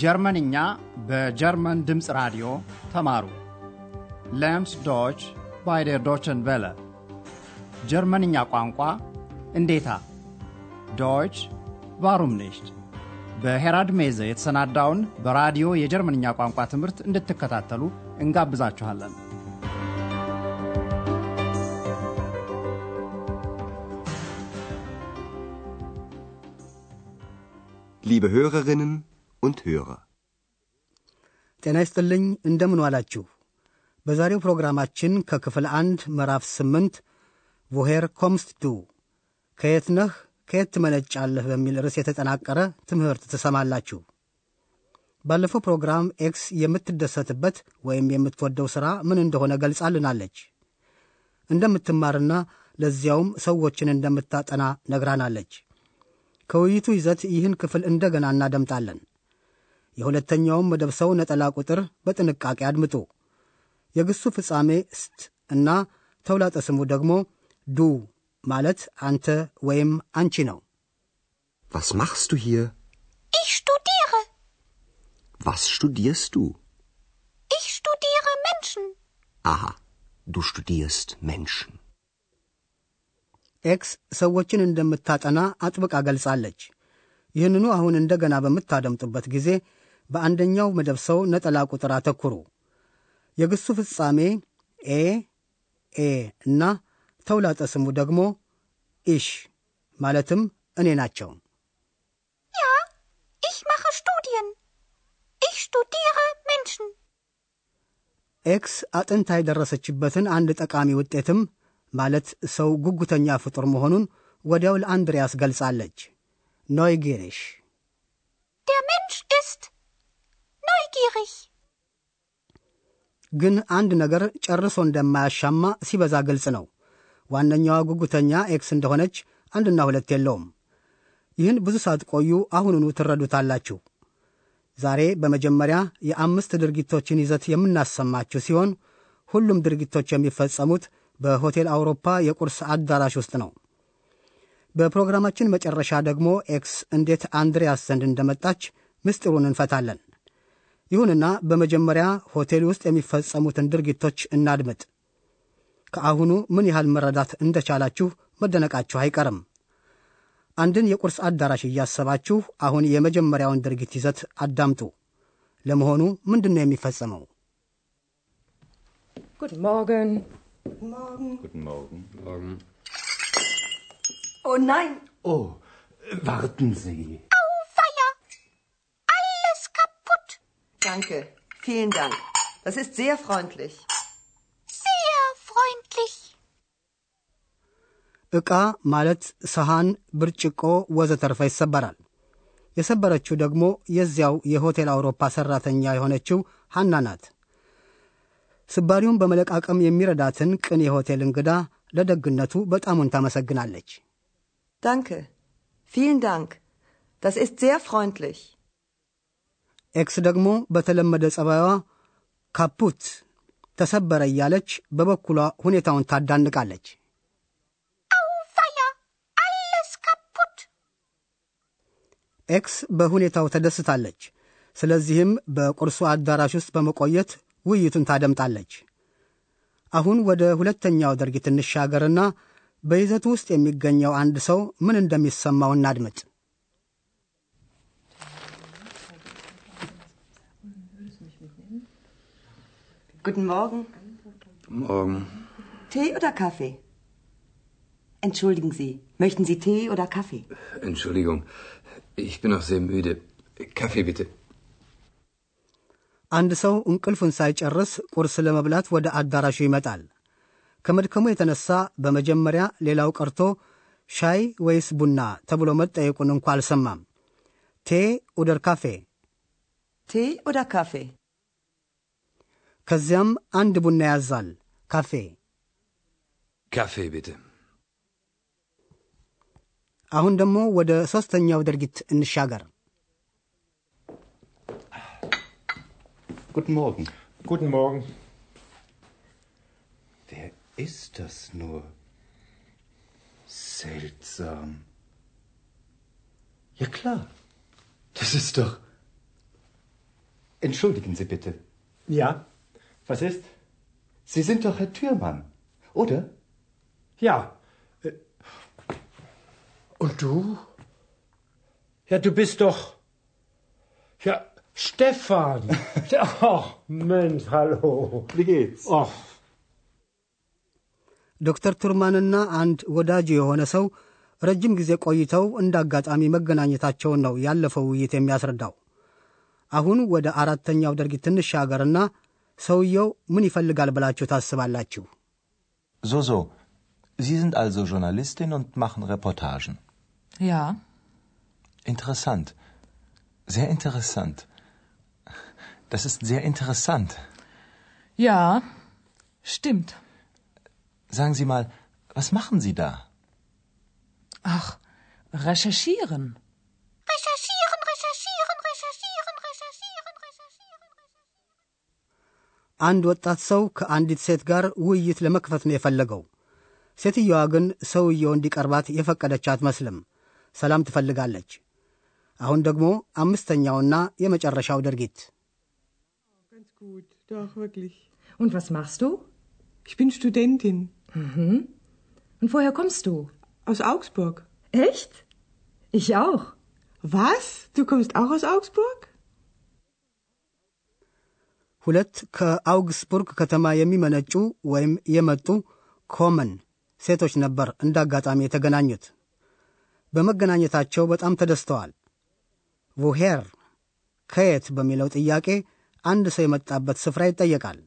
ጀርመንኛ በጀርመን ድምፅ ራዲዮ ተማሩ። Lernt Deutsch bei der Deutschen Welle ጀርመንኛ ቋንቋ እንዴታ Deutsch warum nicht በሄራድ ሜዘ የተሰናዳውን በራዲዮ የጀርመንኛ ቋንቋ ትምህርት እንድትከታተሉ እንጋብዛችኋለን። Liebe Hörerinnen und Hörer. ጤና ይስጥልኝ እንደምን ዋላችሁ። በዛሬው ፕሮግራማችን ከክፍል አንድ ምዕራፍ ስምንት Woher kommst du ከየት ነህ ከየት ትመነጫለህ በሚል ርዕስ የተጠናቀረ ትምህርት ትሰማላችሁ። ባለፈው ፕሮግራም ኤክስ የምትደሰትበት ወይም የምትወደው ሥራ ምን እንደሆነ ገልጻልናለች። እንደምትማርና ለዚያውም ሰዎችን እንደምታጠና ነግራናለች። ከውይይቱ ይዘት ይህን ክፍል እንደገና እናደምጣለን። የሁለተኛውም መደብ ሰው ነጠላ ቁጥር በጥንቃቄ አድምጡ። የግሱ ፍጻሜ ስት እና ተውላጠ ስሙ ደግሞ ዱ ማለት አንተ ወይም አንቺ ነው። Was machst du hier? Ich studiere. Was studierst du? Ich studiere Menschen. Aha, du studierst Menschen. ኤክስ ሰዎችን እንደምታጠና አጥብቃ ገልጻለች። ይህንኑ አሁን እንደገና በምታደምጡበት ጊዜ በአንደኛው መደብ ሰው ነጠላ ቁጥር አተኩሩ። የግሱ ፍጻሜ e e እና ተውላጠ ስሙ ደግሞ ich ማለትም እኔ ናቸው። Ja, ich mache Studien. Ich studiere Menschen. ኤክስ አጥንታ የደረሰችበትን አንድ ጠቃሚ ውጤትም ማለት ሰው ጉጉተኛ ፍጡር መሆኑን ወዲያው ለአንድሪያስ ገልጻለች። neugierig Der Mensch ist neugierig. ግን አንድ ነገር ጨርሶ እንደማያሻማ ሲበዛ ግልጽ ነው። ዋነኛዋ ጉጉተኛ ኤክስ እንደሆነች አንድና ሁለት የለውም። ይህን ብዙ ሳትቆዩ አሁኑኑ ትረዱታላችሁ። ዛሬ በመጀመሪያ የአምስት ድርጊቶችን ይዘት የምናሰማችሁ ሲሆን ሁሉም ድርጊቶች የሚፈጸሙት በሆቴል አውሮፓ የቁርስ አዳራሽ ውስጥ ነው። በፕሮግራማችን መጨረሻ ደግሞ ኤክስ እንዴት አንድሪያስ ዘንድ እንደመጣች ምስጢሩን እንፈታለን። ይሁንና በመጀመሪያ ሆቴል ውስጥ የሚፈጸሙትን ድርጊቶች እናድምጥ። ከአሁኑ ምን ያህል መረዳት እንደቻላችሁ መደነቃችሁ አይቀርም። አንድን የቁርስ አዳራሽ እያሰባችሁ አሁን የመጀመሪያውን ድርጊት ይዘት አዳምጡ። ለመሆኑ ምንድን ነው የሚፈጸመው? Guten Morgen. Guten Morgen. Morgen. Oh nein, Oh, warten Sie. Danke. Vielen Dank. Das ist sehr freundlich. Sehr freundlich. ዕቃ ማለት ሰሃን፣ ብርጭቆ ወዘተርፈ ይሰበራል። የሰበረችው ደግሞ የዚያው የሆቴል አውሮፓ ሠራተኛ የሆነችው ሐና ናት። ስባሪውን በመለቃቀም የሚረዳትን ቅን የሆቴል እንግዳ ለደግነቱ በጣሙን ታመሰግናለች። Danke. Vielen Dank. Das ist sehr freundlich. ኤክስ ደግሞ በተለመደ ጸባይዋ kaputt ተሰበረ እያለች በበኩሏ ሁኔታውን ታዳንቃለች።. ኤክስ በሁኔታው ተደስታለች። ስለዚህም በቁርሱ አዳራሽ ውስጥ በመቆየት ውይይቱን ታደምጣለች። አሁን ወደ ሁለተኛው ድርጊት እንሻገርና በይዘቱ ውስጥ የሚገኘው አንድ ሰው ምን እንደሚሰማው እናድምጥ። Guten Morgen. Morgen. Tee oder Kaffee? Entschuldigen Sie, möchten Sie Tee oder Kaffee? Entschuldigung, ich bin noch sehr müde. Kaffee bitte. አንድ ሰው እንቅልፉን ሳይጨርስ ቁርስ ለመብላት ወደ አዳራሹ ይመጣል። ከመድከሙ የተነሳ በመጀመሪያ ሌላው ቀርቶ ሻይ ወይስ ቡና ተብሎ መጠየቁን እንኳ አልሰማም። ቴ ኡደር ካፌ። Tee oder Kaffee? ከዚያም አንድ ቡና ያዛል። ካፌ። Kaffee bitte. አሁን ደግሞ ወደ ሦስተኛው ድርጊት እንሻገር። Guten Morgen. Guten Morgen. Wer ist das nur? Seltsam. Ja klar. Das ist doch Entschuldigen Sie bitte. Ja, Was ist? Sie sind doch Herr Thürmann, oder? Ja. Äh, Und du? Ja, du bist doch. Ja, Stefan. Ach, Mensch, hallo. Wie geht's? Ach, ዶክተር ቱርማንና አንድ ወዳጅ የሆነ ሰው ረጅም ጊዜ ቆይተው እንደ አጋጣሚ መገናኘታቸውን ነው ያለፈው ውይይት የሚያስረዳው። አሁን ወደ አራተኛው ድርጊት እንሻገርና ሰውየው ምን ይፈልጋል ብላችሁ ታስባላችሁ? So, so. Sie sind also Journalistin und machen Reportagen. Ja, Interessant. Sehr interessant. Das ist sehr interessant. ja, stimmt. Sagen Sie mal, was machen Sie da? Ach, recherchieren. Recherchieren, አንድ ወጣት ሰው ከአንዲት ሴት ጋር ውይይት ለመክፈት ነው የፈለገው። ሴትየዋ ግን ሰውየው እንዲቀርባት የፈቀደች አትመስልም። ሰላም ትፈልጋለች። አሁን ደግሞ አምስተኛውና የመጨረሻው ድርጊት Ganz gut, doch, wirklich. Und was machst du? Ich bin Studentin Und woher kommst du? aus Augsburg. Echt? Ich auch. Was? Du kommst auch aus Augsburg? ሁለት ከአውግስቡርግ ከተማ የሚመነጩ ወይም የመጡ ኮመን ሴቶች ነበር እንደ አጋጣሚ የተገናኙት። በመገናኘታቸው በጣም ተደስተዋል። Woher ከየት በሚለው ጥያቄ አንድ ሰው የመጣበት ስፍራ ይጠየቃል።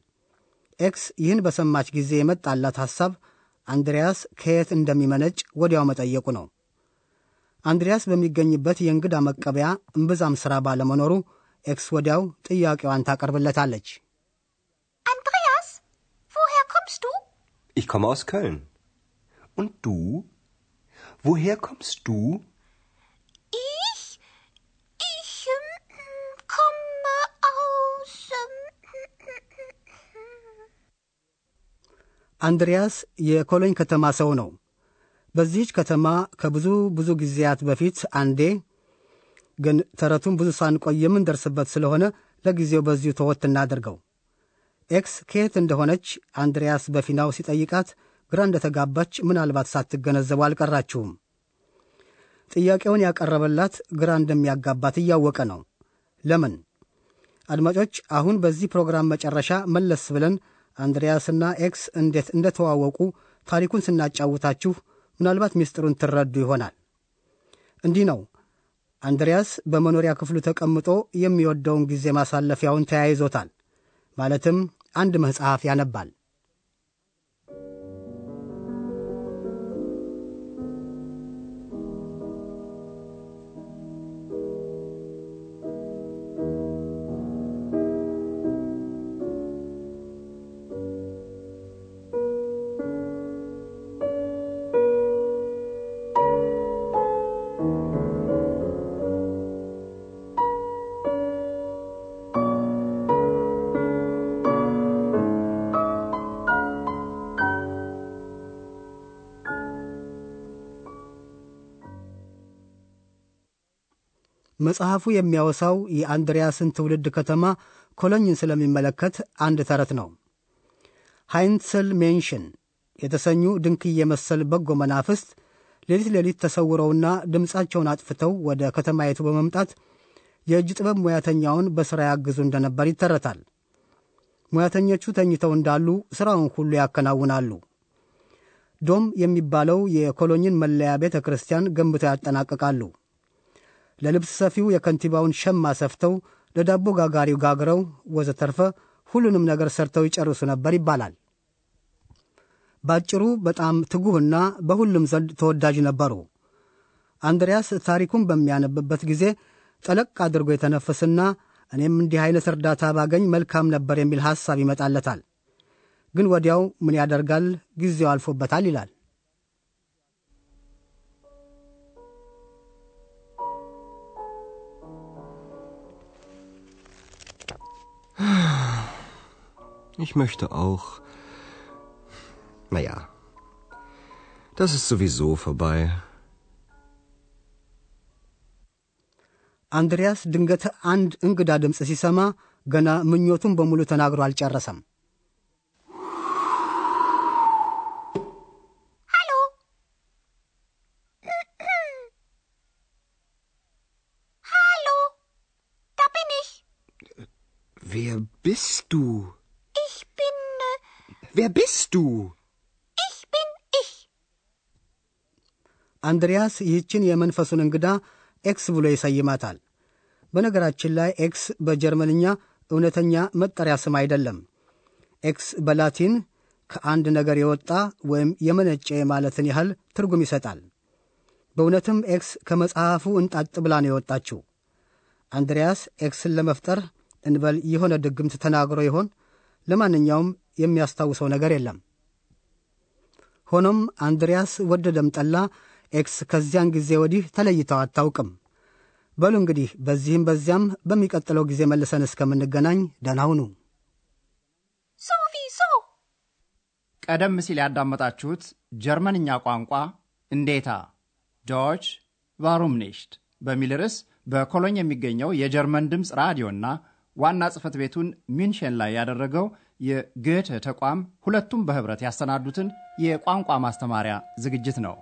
ኤክስ ይህን በሰማች ጊዜ የመጣላት ሐሳብ አንድሪያስ ከየት እንደሚመነጭ ወዲያው መጠየቁ ነው። አንድሪያስ በሚገኝበት የእንግዳ መቀበያ እምብዛም ሥራ ባለመኖሩ ኤክስ ወዲያው ጥያቄዋን ታቀርብለታለች። Andreas, woher kommst du? Ich komme aus Köln. Und du? Woher kommst du? Ich? Ich ähm, komme aus. Ähm, አንድሪያስ የኮሎኝ ከተማ ሰው ነው። በዚህች ከተማ ከብዙ ብዙ ጊዜያት በፊት አንዴ ግን ተረቱን ብዙ ሳንቆይ የምንደርስበት ስለሆነ ለጊዜው በዚሁ ተወት እናድርገው። ኤክስ ከየት እንደሆነች አንድሪያስ በፊናው ሲጠይቃት ግራ እንደተጋባች ምናልባት ሳትገነዘቡ አልቀራችሁም። ጥያቄውን ያቀረበላት ግራ እንደሚያጋባት እያወቀ ነው። ለምን? አድማጮች፣ አሁን በዚህ ፕሮግራም መጨረሻ መለስ ብለን አንድሪያስና ኤክስ እንዴት እንደተዋወቁ ታሪኩን ስናጫውታችሁ ምናልባት ምስጢሩን ትረዱ ይሆናል። እንዲህ ነው። አንድሪያስ በመኖሪያ ክፍሉ ተቀምጦ የሚወደውን ጊዜ ማሳለፊያውን ተያይዞታል። ማለትም አንድ መጽሐፍ ያነባል። መጽሐፉ የሚያወሳው የአንድሪያስን ትውልድ ከተማ ኮሎኝን ስለሚመለከት አንድ ተረት ነው። Heinzelmännchen የተሰኙ ድንክዬ መሰል በጎ መናፍስት ሌሊት ሌሊት ተሰውረውና ድምፃቸውን አጥፍተው ወደ ከተማይቱ በመምጣት የእጅ ጥበብ ሙያተኛውን በሥራ ያግዙ እንደነበር ይተረታል። ሙያተኞቹ ተኝተው እንዳሉ ሥራውን ሁሉ ያከናውናሉ። Dom የሚባለው የኮሎኝን መለያ ቤተ ክርስቲያን ገንብተው ያጠናቅቃሉ። ለልብስ ሰፊው የከንቲባውን ሸማ ሰፍተው ለዳቦ ጋጋሪው ጋግረው ወዘተርፈ ሁሉንም ነገር ሰርተው ይጨርሱ ነበር ይባላል። ባጭሩ በጣም ትጉህና በሁሉም ዘንድ ተወዳጅ ነበሩ። አንድሪያስ ታሪኩን በሚያነብበት ጊዜ ጠለቅ አድርጎ የተነፈስና እኔም እንዲህ አይነት እርዳታ ባገኝ መልካም ነበር የሚል ሐሳብ ይመጣለታል። ግን ወዲያው ምን ያደርጋል ጊዜው አልፎበታል ይላል። Ich möchte auch. Naja, das ist sowieso vorbei. አንድሪያስ ድንገት አንድ እንግዳ ድምፅ ሲሰማ ገና ምኞቱን በሙሉ ተናግሮ አልጨረሰም። Hallo? Hallo? Da bin ich. Wer bist du? Wer bist du? ich bin ich. አንድሪያስ ይህችን የመንፈሱን እንግዳ ኤክስ ብሎ ይሰይማታል። በነገራችን ላይ ኤክስ በጀርመንኛ እውነተኛ መጠሪያ ስም አይደለም። ኤክስ በላቲን ከአንድ ነገር የወጣ ወይም የመነጨ ማለትን ያህል ትርጉም ይሰጣል። በእውነትም ኤክስ ከመጽሐፉ እንጣጥ ብላ ነው የወጣችው። አንድሪያስ ኤክስን ለመፍጠር እንበል የሆነ ድግምት ተናግሮ ይሆን? ለማንኛውም የሚያስታውሰው ነገር የለም። ሆኖም አንድሪያስ ወደደም ጠላ ኤክስ ከዚያን ጊዜ ወዲህ ተለይተው አታውቅም። በሉ እንግዲህ በዚህም በዚያም በሚቀጥለው ጊዜ መልሰን እስከምንገናኝ ደህና ሁኑ። Sowieso. ቀደም ሲል ያዳመጣችሁት ጀርመንኛ ቋንቋ እንዴታ Deutsch warum በሚል ርዕስ በኮሎኝ የሚገኘው የጀርመን ድምፅ ራዲዮና ዋና ጽሕፈት ቤቱን ሚንሽን ላይ ያደረገው የ Goethe ተቋም ሁለቱም በኅብረት ያሰናዱትን የቋንቋ ማስተማሪያ ዝግጅት ነው።